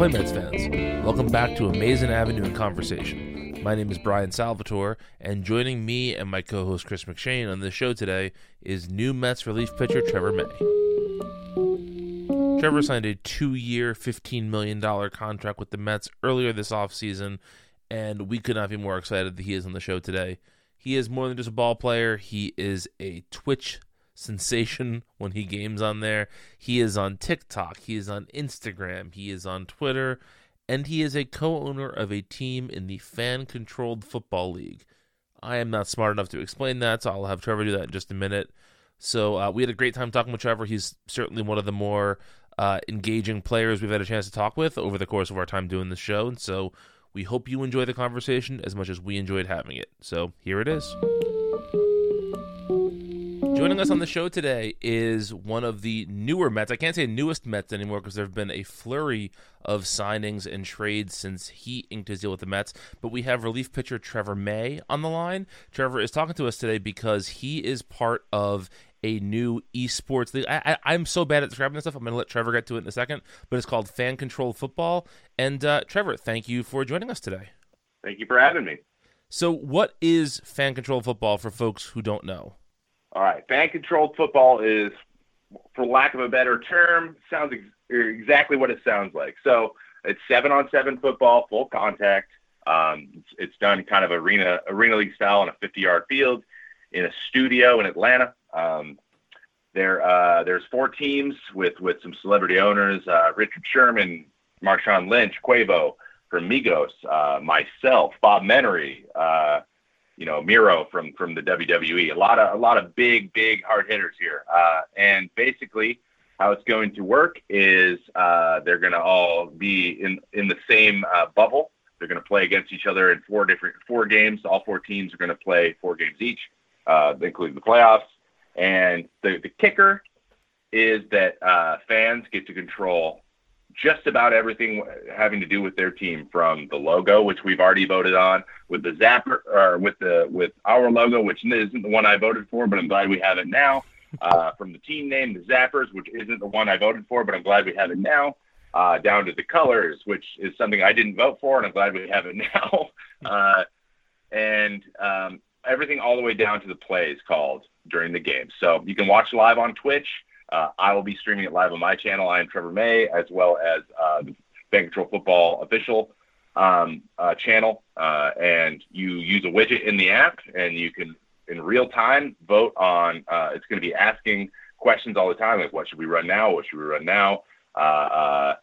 Ahoy Mets fans. Welcome back to Amazing Avenue in Conversation. My name is Brian Salvatore, and joining me and my co host Chris McShane on the show today is new Mets relief pitcher Trevor May. Trevor signed a two year, $15 million contract with the Mets earlier this offseason, and we could not be more excited that he is on the show today. He is more than just a ball player, he is a Twitch sensation when he games on there. He is on TikTok, he is on Instagram, he is on Twitter, and he is a co owner of a team in the fan controlled football league. I am not smart enough to explain that, so I'll have Trevor do that in just a minute. So uh, we had a great time talking with Trevor. He's certainly one of the more uh, engaging players we've had a chance to talk with over the course of our time doing the show. And so we hope you enjoy the conversation as much as we enjoyed having it. So here it is. Joining us on the show today is one of the newer Mets. I can't say newest Mets anymore because there have been a flurry of signings and trades since he inked his deal with the Mets. But we have relief pitcher Trevor May on the line. Trevor is talking to us today because he is part of a new esports league. I, am so bad at describing this stuff. I'm going to let Trevor get to it in a second, but it's called Fan Controlled Football. And uh, Trevor, thank you for joining us today. Thank you for having me. So, what is Fan Controlled Football for folks who don't know? All right, fan controlled football is, for lack of a better term, sounds ex- exactly what it sounds like. So it's seven on seven football, full contact. Um, it's, it's, done kind of arena arena league style on a 50 yard field in a studio in Atlanta. Um, there uh, there's four teams with with some celebrity owners: uh, Richard Sherman, Marshawn Lynch, Quavo from Migos, uh, myself, Bob Menery. You know Miro from from the WWE. A lot of a lot of big big hard hitters here. Uh, and basically, how it's going to work is uh, they're going to all be in in the same uh, bubble. They're going to play against each other in four different four games. All four teams are going to play four games each, uh, including the playoffs. And the the kicker is that uh, fans get to control just about everything having to do with their team from the logo, which we've already voted on, with the zapper or with the with our logo, which isn't the one I voted for, but I'm glad we have it now. Uh, from the team name, the Zappers, which isn't the one I voted for, but I'm glad we have it now. Uh, down to the colors, which is something I didn't vote for, and I'm glad we have it now. Uh, and um, everything all the way down to the plays called during the game. So you can watch live on Twitch. Uh, I will be streaming it live on my channel. I am Trevor May, as well as uh, the Fan Control Football official um, uh, channel. Uh, and you use a widget in the app, and you can, in real time, vote on. Uh, it's going to be asking questions all the time, like what should we run now? What should we run now? Uh,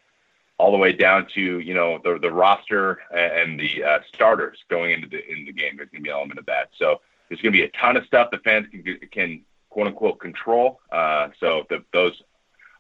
all the way down to you know the the roster and the starters going into the in the game. There's going to be an element of that. So there's going to be a ton of stuff that fans can can quote unquote control. Uh, so the, those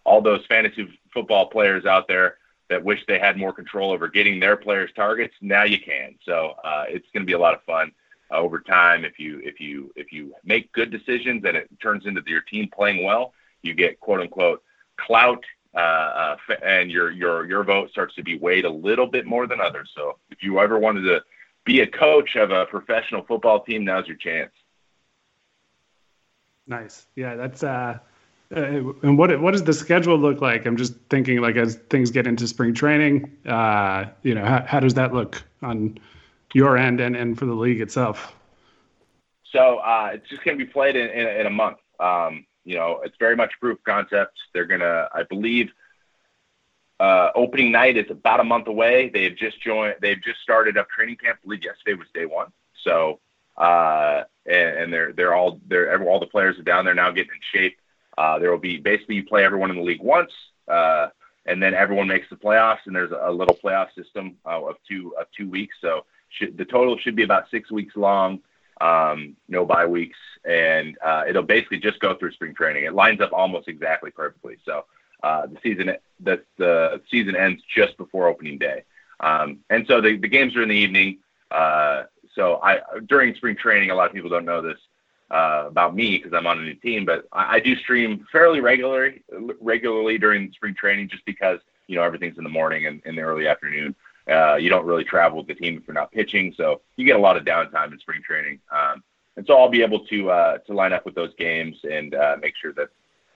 all those fantasy football players out there that wish they had more control over getting their players targets, now you can. So uh, it's going to be a lot of fun uh, over time if you if you if you make good decisions and it turns into your team playing well, you get quote unquote clout. Uh, uh and your your your vote starts to be weighed a little bit more than others. So if you ever wanted to be a coach of a professional football team, now's your chance. Nice. Yeah, that's uh, uh and what what does the schedule look like? I'm just thinking like as things get into spring training, uh, you know, how, how does that look on your end and, and for the league itself? So uh, it's just going to be played in, in, in a month. Um, you know, it's very much proof concept. They're going to, I believe, uh, opening night is about a month away. They've just joined. They've just started up training camp. I believe yesterday was day one. So, uh, and, they're they're all they're all the players are down there now getting in shape. Uh, there will be basically you play everyone in the league once, uh, and then everyone makes the playoffs. And there's a, little playoff system uh, of two of two weeks. So should, the total should be about six weeks long. Um, no bye weeks, and uh, it'll basically just go through spring training. It lines up almost exactly perfectly. So uh, the season the, the season ends just before opening day, um, and so the, the games are in the evening. So I during spring training, a lot of people don't know this uh, about me because I'm on a new team, but I, I do stream fairly regularly regularly during spring training just because you know everything's in the morning and in the early afternoon. Uh, you don't really travel with the team if you're not pitching, so you get a lot of downtime in spring training. Um, and so I'll be able to uh, to line up with those games and uh, make sure that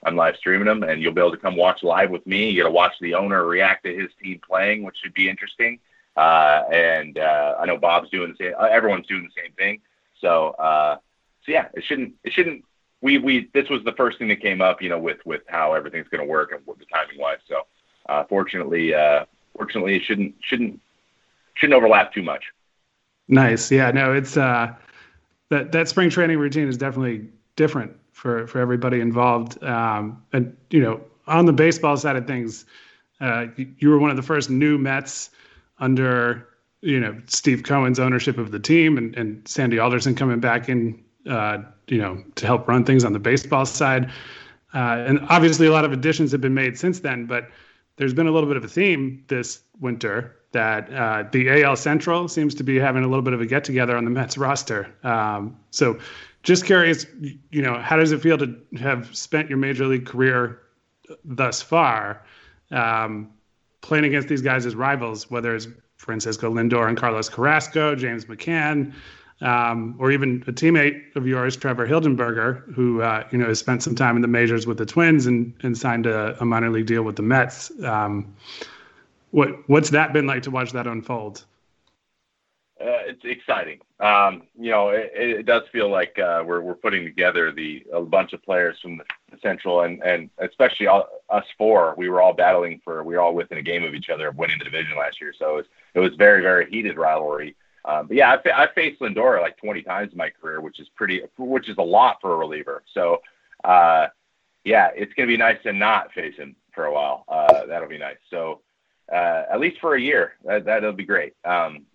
I'm live streaming them, and you'll be able to come watch live with me. You get to watch the owner react to his team playing, which should be interesting. Uh, and uh, I know Bob's doing the same. Uh, everyone's doing the same thing. So, uh, so yeah, it shouldn't. It shouldn't. We we this was the first thing that came up, you know, with with how everything's going to work and what the timing wise. So, uh, fortunately, uh, fortunately, it shouldn't shouldn't shouldn't overlap too much. Nice. Yeah. No, it's uh, that that spring training routine is definitely different for for everybody involved. Um, and you know, on the baseball side of things, uh, you were one of the first new Mets under you know Steve Cohen's ownership of the team, and, and Sandy Alderson coming back in, uh, you know, to help run things on the baseball side. Uh, and obviously, a lot of additions have been made since then, but there's been a little bit of a theme this winter that uh, the AL Central seems to be having a little bit of a get together on the Mets roster. Um, so just curious, you know, how does it feel to have spent your major league career thus far um, playing against these guys as rivals, whether it's Francisco Lindor and Carlos Carrasco, James McCann, um, or even a teammate of yours, Trevor Hildenberger, who uh, you know has spent some time in the majors with the Twins and and signed a, a minor league deal with the Mets. Um, what what's that been like to watch that unfold? uh, it's exciting. Um, you know, it, it, does feel like uh, we're we're putting together the a bunch of players from the Central and and especially all, us four. We were all battling for we were all within a game of each other of winning the division last year. So it was, it was very very heated rivalry. Um, but yeah, I, I faced Lindora like 20 times in my career, which is pretty, which is a lot for a reliever. So uh, yeah, it's gonna be nice to not face him for a while. Uh, that'll be nice. So uh, at least for a year, that, that'll be great. Um,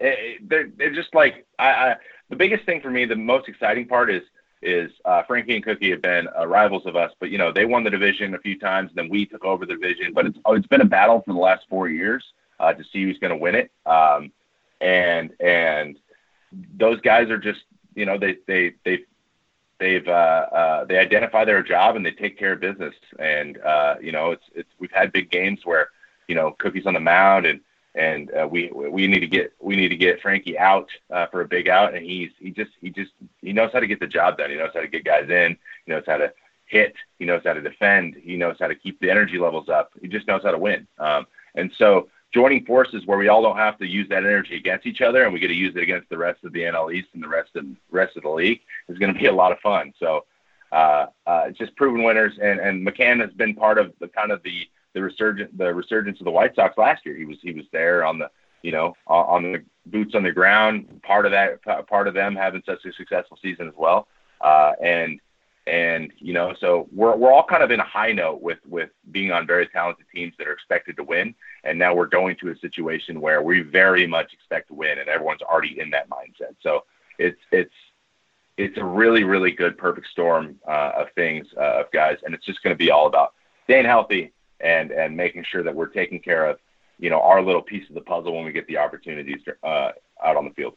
it, they're, they're just like I, I, the biggest thing for me, the most exciting part is is uh, Frankie and Cookie have been uh, rivals of us, but you know they won the division a few times, and then we took over the division. But it's oh, it's been a battle for the last four years uh, to see who's going to win it. Um, and and those guys are just you know they they they they've uh, uh, they identify their job and they take care of business. And uh, you know it's it's we've had big games where you know Cookie's on the mound and and uh, we we need to get we need to get Frankie out uh, for a big out, and he's he just he just he knows how to get the job done. He knows how to get guys in. He knows how to hit. He knows how to defend. He knows how to keep the energy levels up. He just knows how to win. Um, and so joining forces where we all don't have to use that energy against each other, and we get to use it against the rest of the NL East and the rest of rest of the league is going to be a lot of fun. So uh, just proven winners. And and McCann has been part of the kind of the the resurgence the resurgence of the White Sox last year. He was he was there on the you know on the boots on the ground. Part of that part of them having such a successful season as well. Uh, and and you know so we're we're all kind of in a high note with with being on very talented teams that are expected to win. And now we're going to a situation where we very much expect to win, and everyone's already in that mindset. So it's it's it's a really really good perfect storm uh, of things uh, of guys, and it's just going to be all about staying healthy and and making sure that we're taking care of you know our little piece of the puzzle when we get the opportunities uh, out on the field.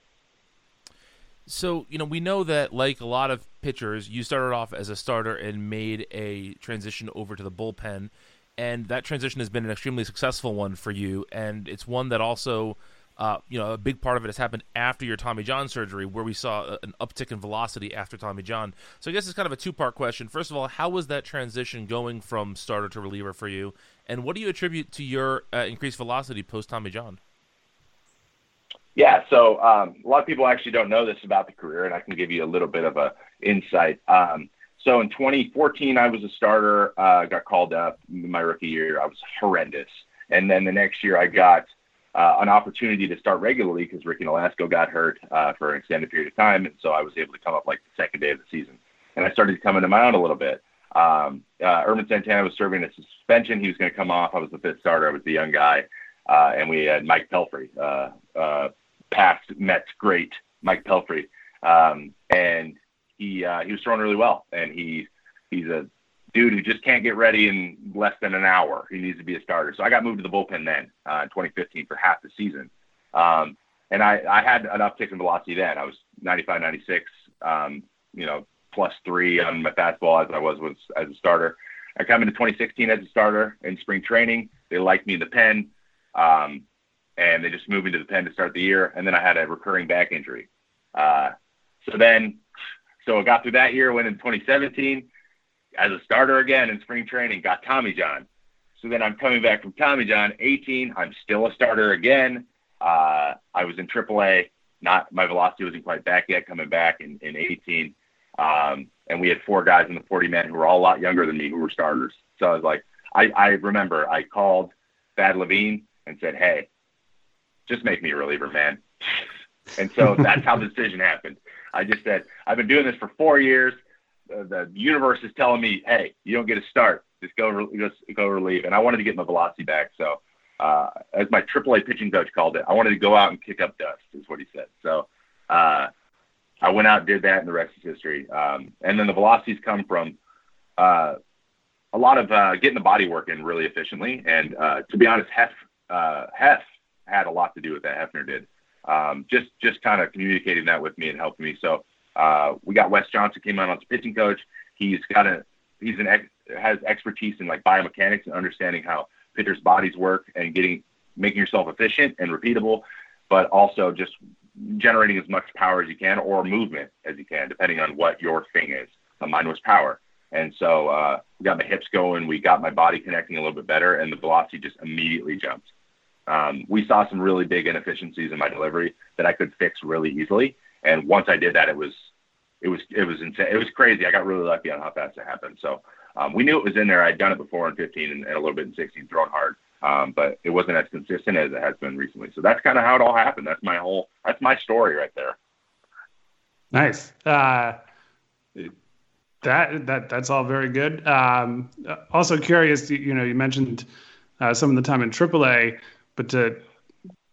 So, you know, we know that like a lot of pitchers, you started off as a starter and made a transition over to the bullpen. And that transition has been an extremely successful one for you. And it's one that also, uh, you know, a big part of it has happened after your Tommy John surgery, where we saw an uptick in velocity after Tommy John. So I guess it's kind of a two part question. First of all, how was that transition going from starter to reliever for you? And what do you attribute to your uh, increased velocity post Tommy John? Yeah, so um, a lot of people actually don't know this about the career, and I can give you a little bit of a insight. Um, so in 2014, I was a starter. Uh, got called up my rookie year. I was horrendous, and then the next year I got uh, an opportunity to start regularly because Ricky Nolasco got hurt uh, for an extended period of time, and so I was able to come up like the second day of the season, and I started to my own a little bit. Um, uh, Santana was serving a suspension. He was going to come off. I was the fifth starter. I was the young guy, uh, and we had Mike Pelfrey. Uh, uh, past Mets great Mike Pelfrey, um, and he uh, he was throwing really well, and he he's a dude who just can't get ready in less than an hour. He needs to be a starter. So I got moved to the bullpen then uh, in 2015 for half the season, um, and I I had an uptick in velocity then. I was 95, 96, um, you know, plus three on my fastball as I was was as a starter. I come into 2016 as a starter in spring training. They liked me in the pen. Um, and they just moved me to the pen to start the year. And then I had a recurring back injury. Uh, so then, so I got through that year, went in 2017 as a starter again in spring training, got Tommy John. So then I'm coming back from Tommy John, 18. I'm still a starter again. Uh, I was in AAA. Not my velocity wasn't quite back yet. Coming back in, in 18, um, and we had four guys in the 40 men who were all a lot younger than me who were starters. So I was like, I, I remember I called Thad Levine and said, "Hey, just make me a reliever, man. And so that's how the decision happened. I just said, I've been doing this for four years. Uh, the universe is telling me, hey, you don't get a start. Just go, just go relieve. And I wanted to get my velocity back. So, uh, as my AAA pitching coach called it, I wanted to go out and kick up dust, is what he said. So, uh, I went out, did that, and the rest is history. Um, and then the velocities come from uh, a lot of uh, getting the body working really efficiently. And uh, to be honest, Hef, Hef had a lot to do with that. Hefner did. Um, just just kind of communicating that with me and helping me. So uh, we got Wes Johnson came on as pitching coach. He's got a he's an ex, has expertise in like biomechanics and understanding how pitchers' bodies work and getting making yourself efficient and repeatable, but also just generating as much power as you can or movement as you can, depending on what your thing is. Uh, mine was power. And so uh, we got my hips going, we got my body connecting a little bit better, and the velocity just immediately jumped um, we saw some really big inefficiencies in my delivery that I could fix really easily. And once I did that, it was it was it was insane. It was crazy. I got really lucky on how fast it happened. So um, we knew it was in there. I'd done it before in 15 and, and a little bit in 16, thrown hard, um, but it wasn't as consistent as it has been recently. So that's kind of how it all happened. That's my whole that's my story right there. Nice. Uh, that that that's all very good. Um, also curious, you know, you mentioned uh, some of the time in AAA. But to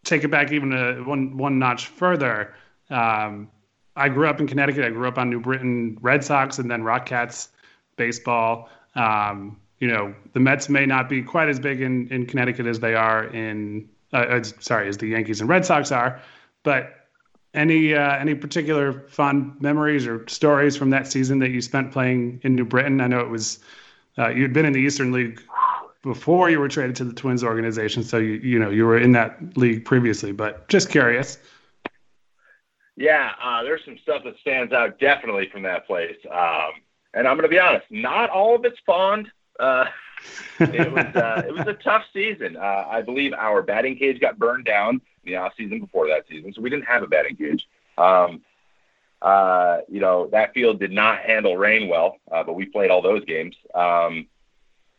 take it back even a, one one notch further, um, I grew up in Connecticut. I grew up on New Britain Red Sox and then Rock Cats baseball. Um, you know, the Mets may not be quite as big in, in Connecticut as they are in, uh, sorry, as the Yankees and Red Sox are. But any uh, any particular fond memories or stories from that season that you spent playing in New Britain? I know it was uh, you'd been in the Eastern League before you were traded to the Twins organization. So you you know you were in that league previously, but just curious. Yeah, uh, there's some stuff that stands out definitely from that place. Um, and I'm going to be honest, not all of it's fond. Uh, it was uh, it was a tough season. Uh, I believe our batting cage got burned down in the off season before that season, so we didn't have a batting cage. Um, uh, you know, that field did not handle rain well, uh, but we played all those games. Um,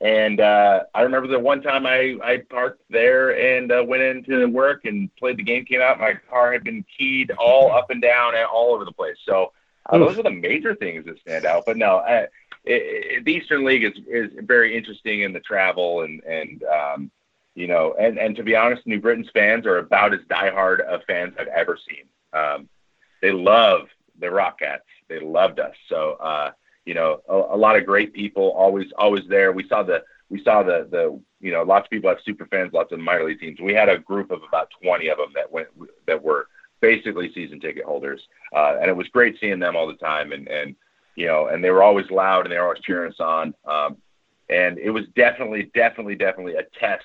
and uh, I remember the one time I, I parked there and uh, went into work and played the game. Came out, my car had been keyed all up and down and all over the place. So uh, those are the major things that stand out. But no, uh, it, it, the Eastern League is is very interesting in the travel and and um, you know and and to be honest, New Britain's fans are about as diehard of fans I've ever seen. Um, they love the Rockcats. They loved us. So. Uh, you know, a, a lot of great people always always there. We saw the we saw the the you know lots of people have super fans, lots of minor league teams. We had a group of about 20 of them that went that were basically season ticket holders, uh, and it was great seeing them all the time. And and you know, and they were always loud and they were always cheering us on. Um, and it was definitely definitely definitely a test.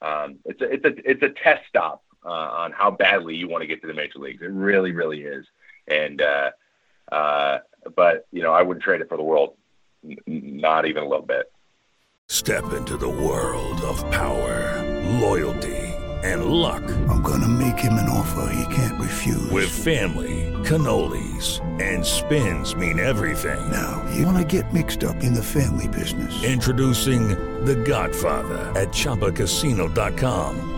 Um, it's a it's a it's a test stop uh, on how badly you want to get to the major leagues. It really really is. And uh, uh, but you know, I wouldn't trade it for the world. N- not even a little bit. Step into the world of power, loyalty, and luck. I'm gonna make him an offer he can't refuse. With family, cannolis, and spins mean everything. Now you wanna get mixed up in the family business? Introducing the Godfather at ChumbaCasino.com.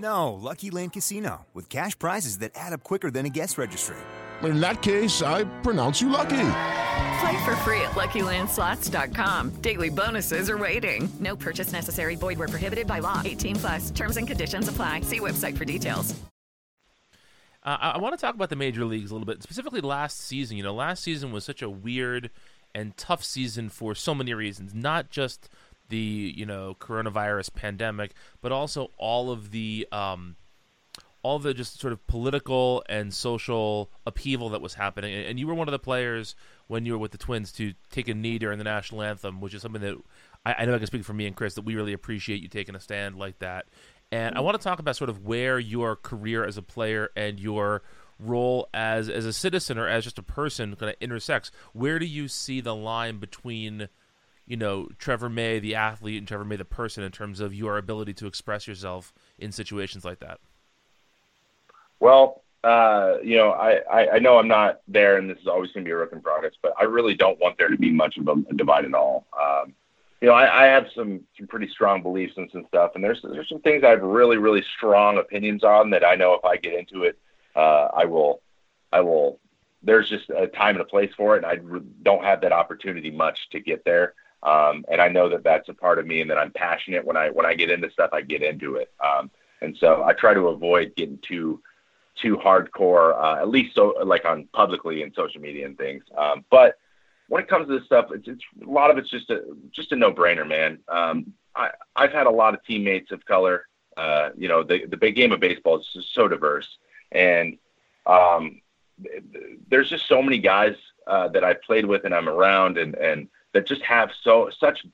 No, Lucky Land Casino, with cash prizes that add up quicker than a guest registry. In that case, I pronounce you lucky. Play for free at LuckyLandSlots.com. Daily bonuses are waiting. No purchase necessary. Void where prohibited by law. 18 plus. Terms and conditions apply. See website for details. Uh, I, I want to talk about the major leagues a little bit, specifically last season. You know, last season was such a weird and tough season for so many reasons, not just the you know coronavirus pandemic, but also all of the um, all the just sort of political and social upheaval that was happening. And you were one of the players when you were with the Twins to take a knee during the national anthem, which is something that I, I know I can speak for me and Chris that we really appreciate you taking a stand like that. And I want to talk about sort of where your career as a player and your role as as a citizen or as just a person kind of intersects. Where do you see the line between you know Trevor May the athlete and Trevor May the person in terms of your ability to express yourself in situations like that? Well, uh, you know, I, I, I know I'm not there, and this is always going to be a work in progress, but I really don't want there to be much of a, divide at all. Um, you know, I, I have some some pretty strong beliefs and some stuff, and there's there's some things I have really really strong opinions on that I know if I get into it, uh, I will, I will. There's just a time and a place for it, and I don't have that opportunity much to get there. Um, and I know that that's a part of me, and that I'm passionate when I when I get into stuff, I get into it. Um, and so I try to avoid getting too too hardcore, uh, at least so like on publicly and social media and things. Um, but when it comes to this stuff, it's, it's a lot of it's just a just a no brainer, man. Um, I I've had a lot of teammates of color. Uh, you know, the the big game of baseball is just so diverse, and um, there's just so many guys uh, that I've played with and I'm around, and and that just have so such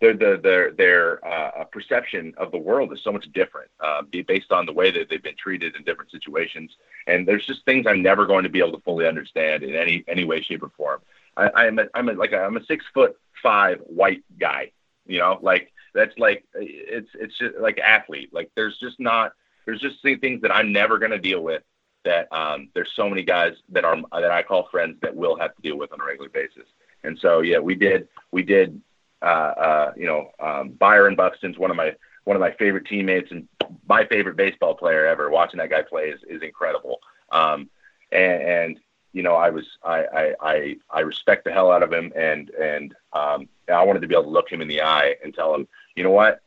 their their their, their uh, perception of the world is so much different, uh, based on the way that they've been treated in different situations. And there's just things I'm never going to be able to fully understand in any any way, shape, or form. I, I'm a, I'm a, like a, I'm a six foot five white guy, you know, like that's like it's it's just like athlete. Like there's just not there's just things that I'm never going to deal with. That um, there's so many guys that are that I call friends that will have to deal with on a regular basis. And so yeah, we did we did uh, uh, you know, um, Byron Buxton's one of my one of my favorite teammates and my favorite baseball player ever. Watching that guy play is, is incredible. Um, and, and you know, I was I, I I I respect the hell out of him, and and um, I wanted to be able to look him in the eye and tell him, you know what,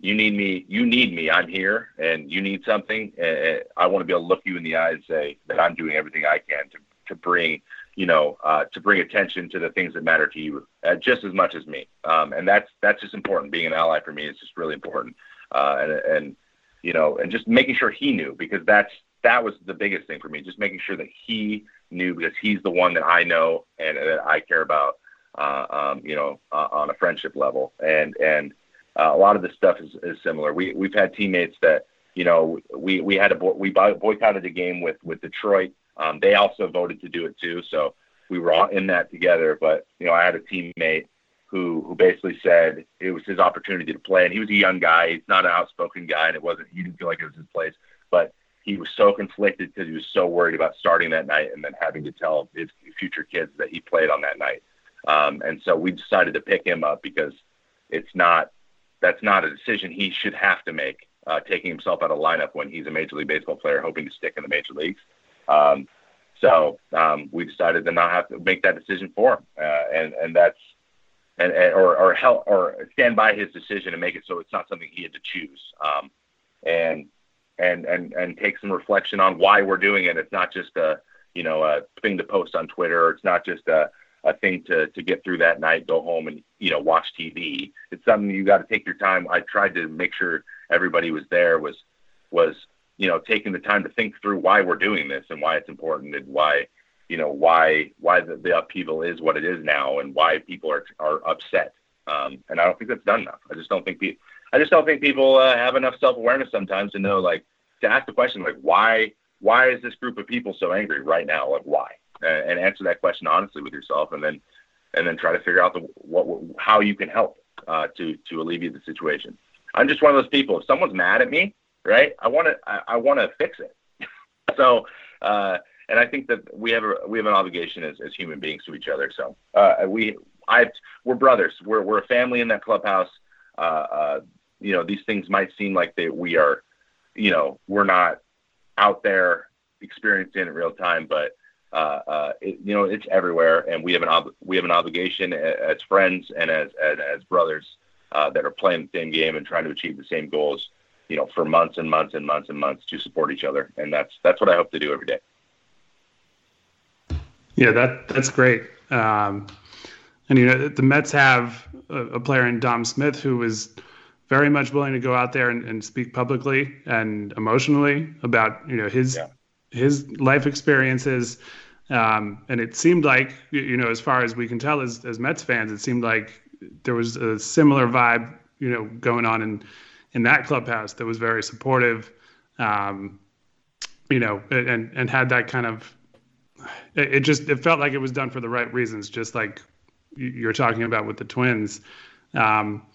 you need me, you need me, I'm here, and you need something. And I want to be able to look you in the eye and say that I'm doing everything I can to to bring you know, uh, to bring attention to the things that matter to you uh, just as much as me. Um, and that's that's just important. Being an ally for me is just really important. Uh, and and you know, and just making sure he knew because that's that was the biggest thing for me, just making sure that he knew because he's the one that I know and that I care about, uh, um, you know, uh, on a friendship level. And and uh, a lot of this stuff is, is similar. We we've had teammates that you know we we had a we boycotted a game with with Detroit. Um, they also voted to do it too, so we were all in that together. But you know, I had a teammate who who basically said it was his opportunity to play, and he was a young guy. He's not an outspoken guy, and it wasn't. He didn't feel like it was his place, but he was so conflicted because he was so worried about starting that night and then having to tell his future kids that he played on that night. Um, and so we decided to pick him up because it's not that's not a decision he should have to make, uh, taking himself out of lineup when he's a major league baseball player hoping to stick in the major leagues. Um, so um, we decided to not have to make that decision for him, uh, and and that's and, and or or help or stand by his decision and make it so it's not something he had to choose. Um, and and and and take some reflection on why we're doing it. It's not just a you know a thing to post on Twitter. It's not just a a thing to to get through that night, go home and you know watch TV. It's something you got to take your time. I tried to make sure everybody was there was was you know taking the time to think through why we're doing this and why it's important and why you know why why the, the upheaval is what it is now and why people are are upset. Um, and I don't think that's done enough. I just don't think people I just don't think people uh, have enough self awareness sometimes to know like to ask the question like why why is this group of people so angry right now? Like why? And answer that question honestly with yourself, and then and then try to figure out the what, what how you can help uh, to to alleviate the situation. I'm just one of those people. If someone's mad at me, right, I want to I, I want to fix it. so. Uh, and I think that we have a we have an obligation as, as human beings to each other. So uh, we I we're brothers. We're we're a family in that clubhouse. Uh, uh, you know, these things might seem like they, we are, you know, we're not out there experiencing it in real time, but uh, uh, it, you know, it's everywhere, and we have an ob- we have an obligation as friends and as as, as brothers uh, that are playing the same game and trying to achieve the same goals. You know, for months and months and months and months to support each other, and that's that's what I hope to do every day. Yeah, that that's great. Um, and you know, the Mets have a, a player in Dom Smith who was very much willing to go out there and, and speak publicly and emotionally about you know his yeah. his life experiences. Um, and it seemed like you know, as far as we can tell, as as Mets fans, it seemed like there was a similar vibe, you know, going on in in that clubhouse that was very supportive. Um, you know, and and had that kind of it, it just it felt like it was done for the right reasons, just like you're talking about with the twins. Um,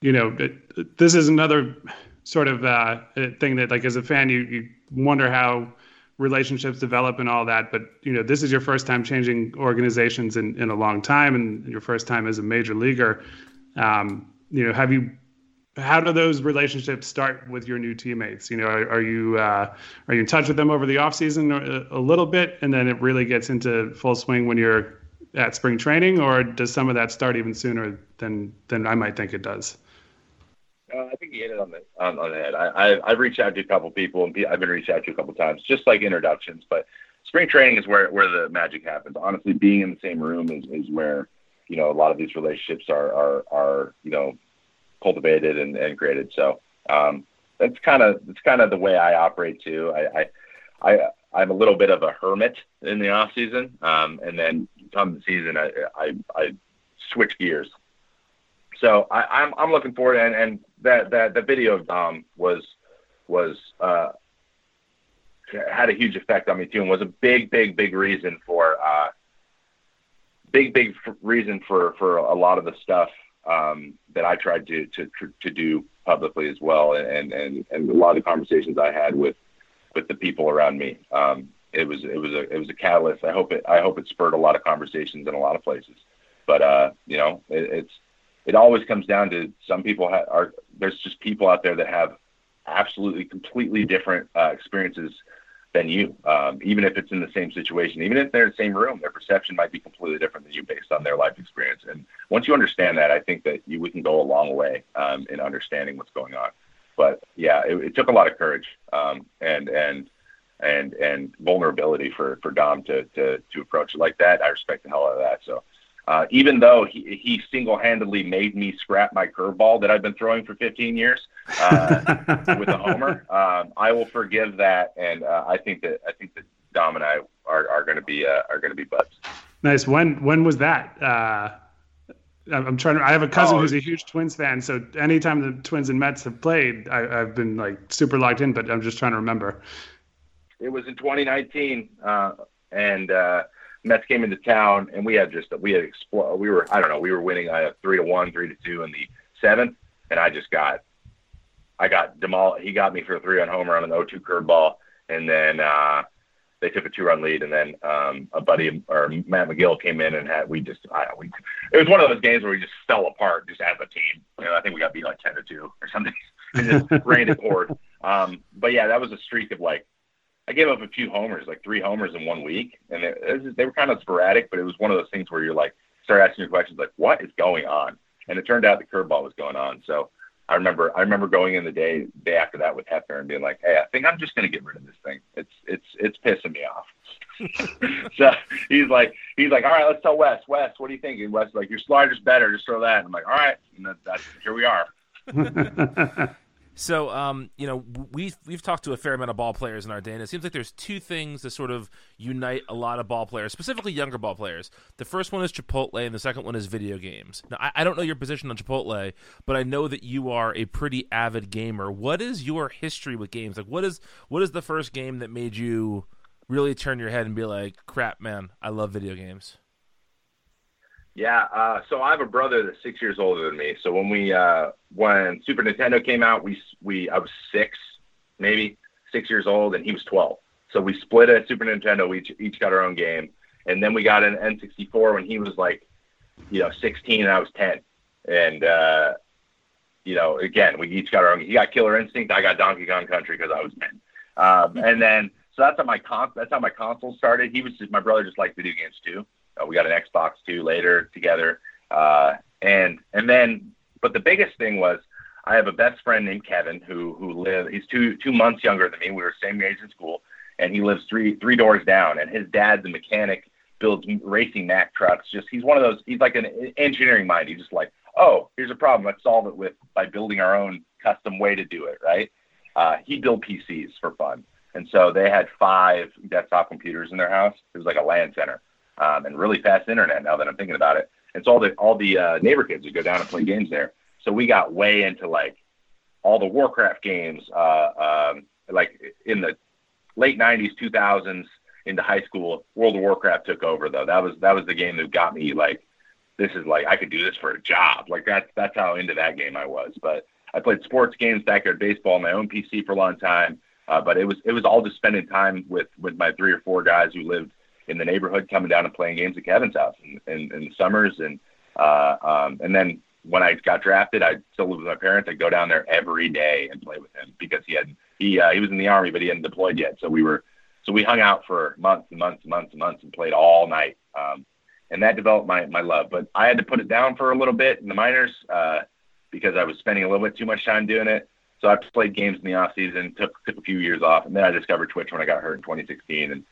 you know, it, this is another sort of uh, thing that, like, as a fan, you, you wonder how relationships develop and all that. But you know, this is your first time changing organizations in, in a long time, and your first time as a major leaguer. Um, you know, have you? How do those relationships start with your new teammates? You know, are, are you uh, are you in touch with them over the off season a, a little bit, and then it really gets into full swing when you're at spring training, or does some of that start even sooner than than I might think it does? Uh, I think you hit it on the on, on the head. I, I I've reached out to a couple people, and I've been reached out to a couple times, just like introductions. But spring training is where where the magic happens. Honestly, being in the same room is is where you know a lot of these relationships are are are you know cultivated and, and created. So um, that's kind of that's kind of the way I operate too. I, I I I'm a little bit of a hermit in the off season, um, and then come the season, I, I I switch gears. So I, I'm I'm looking forward, and, and that that the video of Dom was was uh, had a huge effect on me too, and was a big big big reason for uh, big big reason for for a lot of the stuff um, that I tried to to to do publicly as well, and and and a lot of the conversations I had with with the people around me. Um, it was it was a it was a catalyst. I hope it I hope it spurred a lot of conversations in a lot of places. But uh, you know, it, it's it always comes down to some people ha- are there's just people out there that have absolutely completely different uh, experiences than you. Um, even if it's in the same situation, even if they're in the same room, their perception might be completely different than you based on their life experience. And once you understand that, I think that you we can go a long way um, in understanding what's going on. But yeah, it, it took a lot of courage um, and and and and vulnerability for for Dom to to to approach it like that. I respect the hell out of that. So uh, even though he, he single-handedly made me scrap my curveball that I've been throwing for 15 years uh, with a homer, um, I will forgive that, and uh, I think that I think that Dom and I are, are going to be uh, are going to be buds. Nice. When when was that? Uh, I'm trying to. I have a cousin Oh. who's a huge Twins fan, so anytime the Twins and Mets have played, I, I've been like super locked in. But I'm just trying to remember. It was in 2019, uh, and uh, Mets came into town, and we had just we had expl- we were I don't know we were winning uh, three to one, three to two in the seventh, and I just got I got demol. He got me for a three on homer on an 0-2 curveball, and then uh, they took a two run lead, and then um, a buddy or Matt Magill came in and had we just I don't, we it was one of those games where we just fell apart just as a team. You know, I think we got beat like ten to two or something. and just rained it poured. Um, but yeah, that was a streak of like I gave up a few homers, like three homers in one week, and it, it was, they were kind of sporadic, but it was one of those things where you're like start asking your questions like, what is going on? And it turned out the curveball was going on. So I remember I remember going in the day day after that with Hefner and being like, hey, I think I'm just gonna get rid of this thing. It's it's it's pissing me off. so he's like he's like, all right, let's tell Wes. Wes, what do you think? And Wes like, your slider's better. Just throw that. And I'm like, all right. And that, that's here we are. So, um, you know, we've we've talked to a fair amount of ball players in our day, and it seems like there's two things that sort of unite a lot of ball players, specifically younger ball players. The first one is Chipotle, and the second one is video games. Now, I, I don't know your position on Chipotle, but I know that you are a pretty avid gamer. What is your history with games? Like, what is what is the first game that made you really turn your head and be like, "Crap, man, I love video games." Yeah, uh, so I have a brother that's six years older than me. So when we uh, when Super Nintendo came out, we we I was six, maybe six years old, and he was twelve. So we split a Super Nintendo. We each, each got our own game, and then we got an N64 when he was like, you know, sixteen and I was ten, and uh, you know, again, we each got our own. He got Killer Instinct. I got Donkey Kong Country because I was ten. Um, and then so that's how my con- that's how my console started. He was just my brother just liked video games too. Uh, we got an Xbox too later together, uh, and and then but the biggest thing was I have a best friend named Kevin who who live. He's two two months younger than me. We were same age in school, and he lives three three doors down. And his dad's a mechanic, builds racing Mack trucks. Just he's one of those. He's like an engineering mind. He's just like, oh, here's a problem. Let's solve it with by building our own custom way to do it. Right? Uh, he built PCs for fun, and so they had five desktop computers in their house. It was like a LAN center, um, and really fast internet. Now that I'm thinking about it, so all the all the uh, neighbor kids would go down and play games there. So we got way into like all the Warcraft games, uh, um, like in the late '90s, 2000s into high school. World of Warcraft took over though. That was that was the game that got me like, this is like I could do this for a job. Like that's that's how into that game I was. But I played sports games, backyard baseball, on my own PC for a long time. Uh, but it was it was all just spending time with with my three or four guys who lived in the neighborhood, coming down and playing games at Kevin's house in, in, in the summers, and uh, um, and then when I got drafted, I still lived with my parents. I'd go down there every day and play with him because he had he uh, he was in the army, but he hadn't deployed yet. So we were so we hung out for months and months and months and months and played all night. Um, and that developed my my love. But I had to put it down for a little bit in the minors uh, because I was spending a little bit too much time doing it. So I played games in the off season, took took a few years off, and then I discovered Twitch when I got hurt in 2016, and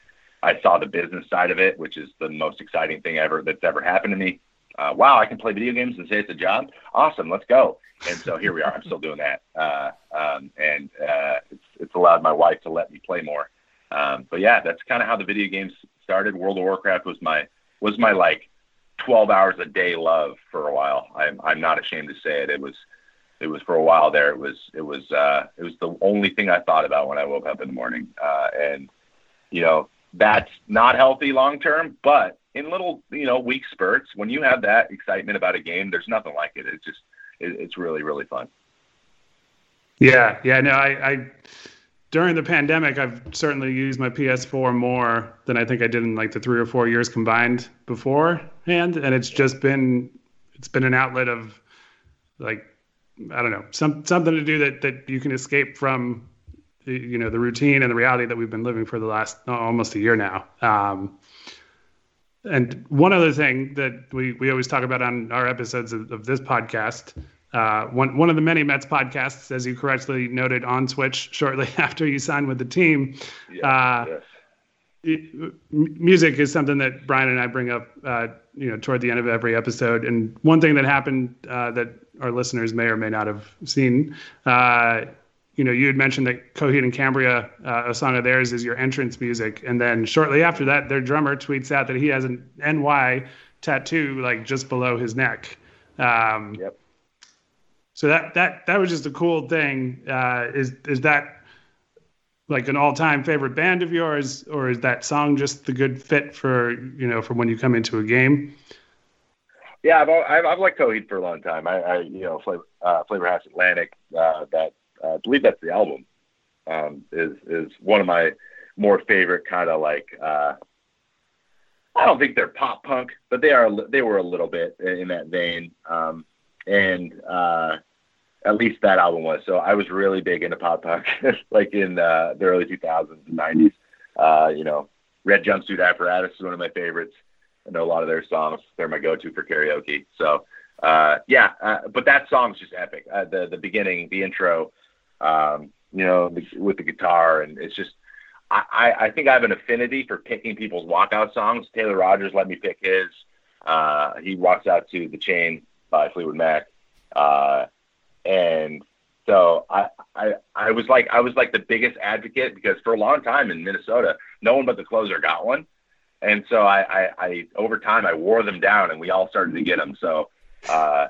I saw the business side of it, which is the most exciting thing ever that's ever happened to me. Uh, wow, I can play video games and say it's a job. Awesome, let's go. And so here we are. I'm still doing that, uh, um, and uh, it's it's allowed my wife to let me play more. Um, but yeah, that's kind of how the video games started. World of Warcraft was my was my like 12 hours a day love for a while. I'm I'm not ashamed to say it. It was it was for a while there. It was it was uh, it was the only thing I thought about when I woke up in the morning. Uh, and you know that's not healthy long term, but in little you know weak spurts, when you have that excitement about a game, there's nothing like it. It's just it, it's really really fun. Yeah, yeah, no, I, I during the pandemic, I've certainly used my PS4 more than I think I did in like the three or four years combined beforehand, and it's just been it's been an outlet of like I don't know some something to do that that you can escape from you know the routine and the reality that we've been living for the last uh, almost a year now. Um, and one other thing that we, we always talk about on our episodes of, of this podcast, uh, one one of the many Mets podcasts, as you correctly noted, on Twitch shortly after you signed with the team. uh, it- music is something that Brian and I bring up uh, you know toward the end of every episode. And one thing that happened uh, that our listeners may or may not have seen. You know, you had mentioned that Coheed and Cambria, uh, a song of theirs, is your entrance music, and then shortly after that, their drummer tweets out that he has an NY tattoo like just below his neck. Um, yep. So that that that was just a cool thing. Uh, is is that like an all-time favorite band of yours, or is that song just the good fit for you know for when you come into a game? Yeah, I've I've, I've liked Coheed for a long time. I, I you know Favor, uh, Favor House Atlantic. Uh, that uh, I believe that's the album. Um, is is one of my more favorite kind of like. Uh, I don't think they're pop punk, but they are. They were a little bit in that vein. Um, and uh, at least that album was. So I was really big into pop punk, like in uh, the early 2000s and 90s. Uh, you know, Red Jumpsuit Apparatus is one of my favorites. I know a lot of their songs. They're my go-to for karaoke. So uh, yeah, uh, but that song's just epic. Uh, the the beginning, the intro, um, you know, the, with the guitar, and it's just. I, I think I have an affinity for picking people's walkout songs. Taylor Rogers let me pick his. Uh, he walks out to the chain by Fleetwood Mac, uh, and so I, I I was like I was like the biggest advocate because for a long time in Minnesota, no one but the closer got one, and so I, I, I over time I wore them down, and we all started to get them. So uh,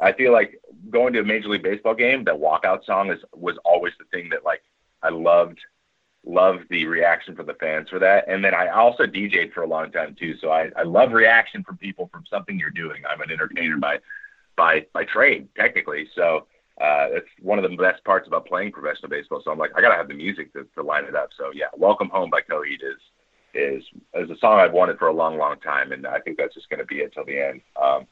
I feel like going to a Major League Baseball game, that walkout song is was always the thing that like I loved loved the reaction from the fans for that. And then I also DJed for a long time too. So I, I love reaction from people from something you're doing. I'm an entertainer by by by trade, technically. So uh, it's one of the best parts about playing professional baseball. So I'm like, I gotta have the music to, to line it up. So yeah, "Welcome Home" by Coheed is is is a song I've wanted for a long, long time, and I think that's just gonna be it till the end. Um,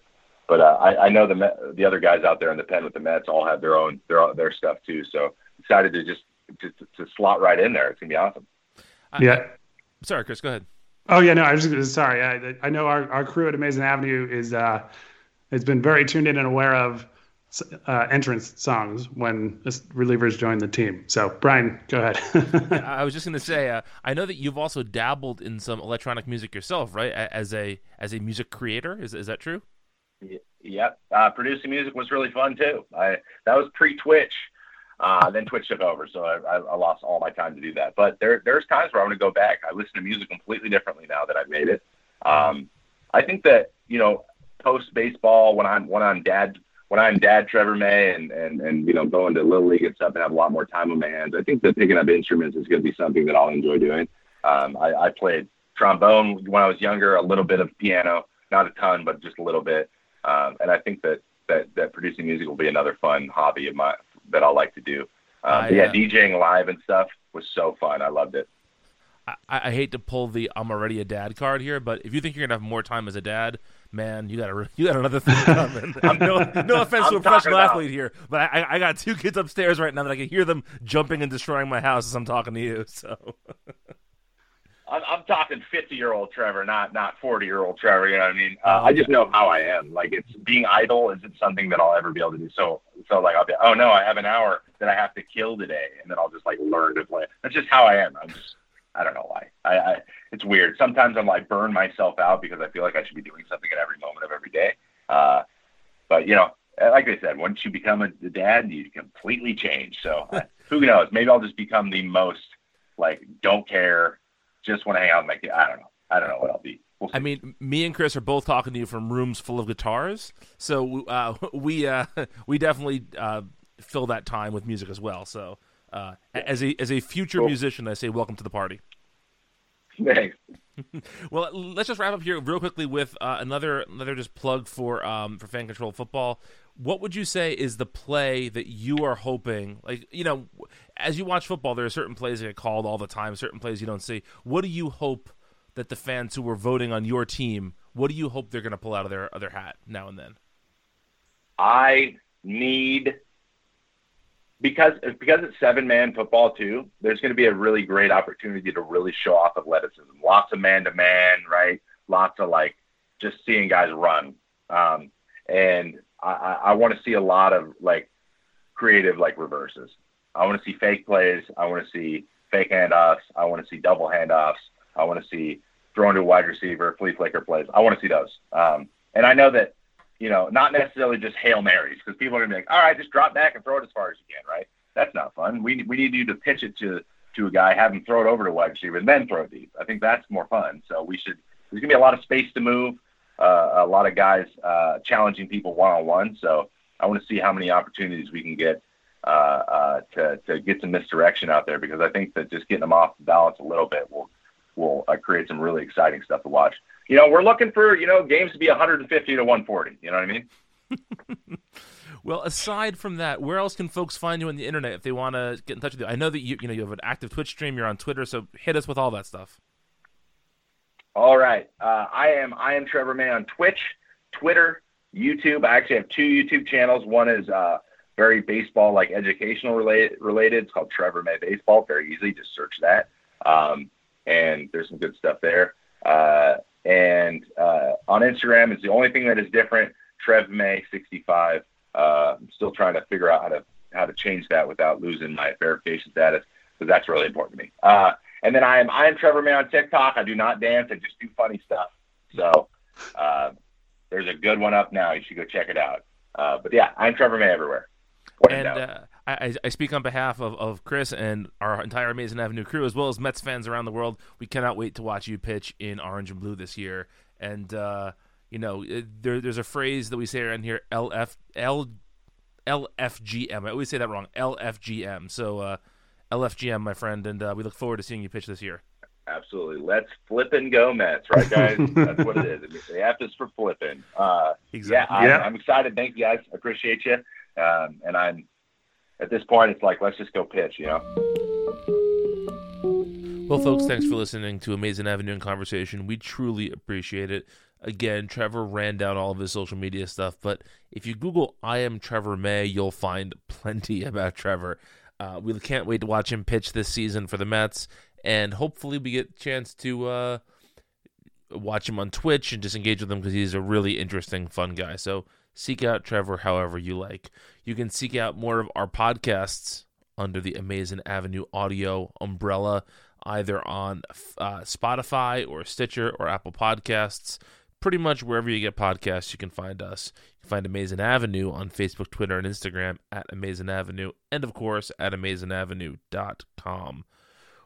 but uh, I, I know the Met, the other guys out there in the pen with the Mets all have their own their their stuff too. So decided to just to, to slot right in there. It's gonna be awesome. Yeah. Sorry, Chris. Go ahead. Oh yeah, no, I was just sorry. I, I know our, our crew at Amazing Avenue is uh, has been very tuned in and aware of uh, entrance songs when relievers join the team. So Brian, go ahead. I was just going to say, uh, I know that you've also dabbled in some electronic music yourself, right? As a as a music creator, is is that true? Yep, uh, producing music was really fun too. I that was pre Twitch. Uh, then Twitch took over, so I, I, lost all my time to do that. But there, there's times where I'm going to go back. I listen to music completely differently now that I've made it. Um, I think that you know, post baseball, when I'm when I'm dad when I'm dad Trevor May and and and you know going to little league and stuff and have a lot more time on my hands, I think that picking up instruments is going to be something that I'll enjoy doing. Um, I, I played trombone when I was younger, a little bit of piano, not a ton, but just a little bit. Um, and I think that that that producing music will be another fun hobby of mine that I'll like to do. Um, yeah, uh, DJing live and stuff was so fun. I loved it. I, I, hate to pull the "I'm already a dad" card here, but if you think you're gonna have more time as a dad, man, you got a, you got another thing coming. no, no offense to a professional about... athlete here, but I, I got two kids upstairs right now that I can hear them jumping and destroying my house as I'm talking to you. So. I'm, I'm talking 50 year old Trevor, not not 40 year old Trevor. You know what I mean? Uh, I just know how I am. Like it's being idle isn't something that I'll ever be able to do. So so like I'll be oh no, I have an hour that I have to kill today, and then I'll just like learn to play. That's just how I am. I'm just I don't know why. I, I it's weird. Sometimes I'm like burn myself out because I feel like I should be doing something at every moment of every day. Uh, but you know, like I said, once you become a, a dad, you completely change. So who knows? Maybe I'll just become the most like don't care just want to hang out with my kid. I don't know. I don't know what I'll be. We'll I mean, me and Chris are both talking to you from rooms full of guitars, so uh, we uh, we definitely uh, fill that time with music as well. So, uh, as a as a future cool. musician, I say welcome to the party. Thanks. Well, let's just wrap up here real quickly with uh, another another just plug for um, for fan control football. What would you say is the play that you are hoping? Like you know, as you watch football, there are certain plays that get called all the time, certain plays you don't see. What do you hope that the fans who are voting on your team, what do you hope they're going to pull out of their other hat now and then? I need because because it's seven man football too. There's going to be a really great opportunity to really show off athleticism. Lots of man to man, right? Lots of like just seeing guys run. Um, and I, I want to see a lot of like creative like reverses. I want to see fake plays. I want to see fake handoffs. I want to see double handoffs. I want to see throwing to a wide receiver, flea flicker plays. I want to see those. Um, and I know that, you know, not necessarily just hail marys because people are gonna be like, all right, just drop back and throw it as far as you can, right? That's not fun. We we need you to pitch it to to a guy, have him throw it over to wide receiver, and then throw it deep. I think that's more fun. So we should. There's gonna be a lot of space to move. Uh, a lot of guys uh, challenging people one on one. So I want to see how many opportunities we can get uh, uh, to to get some misdirection out there because I think that just getting them off balance a little bit will will uh, create some really exciting stuff to watch. You know, we're looking for you know games to be 150 to 140. You know what I mean? Well, aside from that, where else can folks find you on the internet if they want to get in touch with you? I know that you you know you have an active Twitch stream, you're on Twitter, so hit us with all that stuff. All right. Uh, I am I am Trevor May on Twitch, Twitter, YouTube. I actually have two YouTube channels. One is uh, very baseball like educational related related. It's called Trevor May Baseball. Very easy. Just search that. Um, and there's some good stuff there. Uh, and uh, on Instagram, it's the only thing that is different. Trev May 65. Uh, I'm still trying to figure out how to how to change that without losing my verification status because that's really important to me. Uh, and then I am I am Trevor May on TikTok. I do not dance. I just do funny stuff. So uh, there's a good one up now. You should go check it out. Uh, but yeah, I'm Trevor May everywhere. In And uh, I, I speak on behalf of, of Chris and our entire Amazing Avenue crew, as well as Mets fans around the world. We cannot wait to watch you pitch in orange and blue this year. And uh, you know, there, there's a phrase that we say around here: LF L LFGM. I always say that wrong. LFGM. So uh, LFGM, my friend, and uh, we look forward to seeing you pitch this year. Absolutely. Let's flip and go, Mets, right, guys? That's what it is. I mean, the F is for flipping. Uh, Yeah, I'm, Yeah. I'm excited. Thank you, guys. I appreciate you. Um, and I'm at this point, it's like let's just go pitch. You know. Well, folks, thanks for listening to Amazing Avenue and Conversation. We truly appreciate it. Again, Trevor ran down all of his social media stuff, but if you Google I am Trevor May, you'll find plenty about Trevor. Uh, we can't wait to watch him pitch this season for the Mets, and hopefully we get a chance to uh, watch him on Twitch and just engage with him because he's a really interesting, fun guy. So seek out Trevor however you like. You can seek out more of our podcasts under the Amazing Avenue audio umbrella, either on uh, Spotify or Stitcher or Apple Podcasts. Pretty much wherever you get podcasts, you can find us. You can find Amazing Avenue on Facebook, Twitter, and Instagram at Amazing Avenue, and of course at AmazingAvenue.com.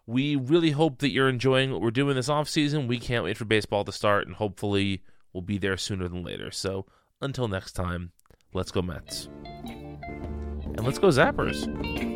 We really hope that you're enjoying what we're doing this off season. We can't wait for baseball to start, and hopefully we'll be there sooner than later. So until next time, let's go Mets. And let's go Zappers.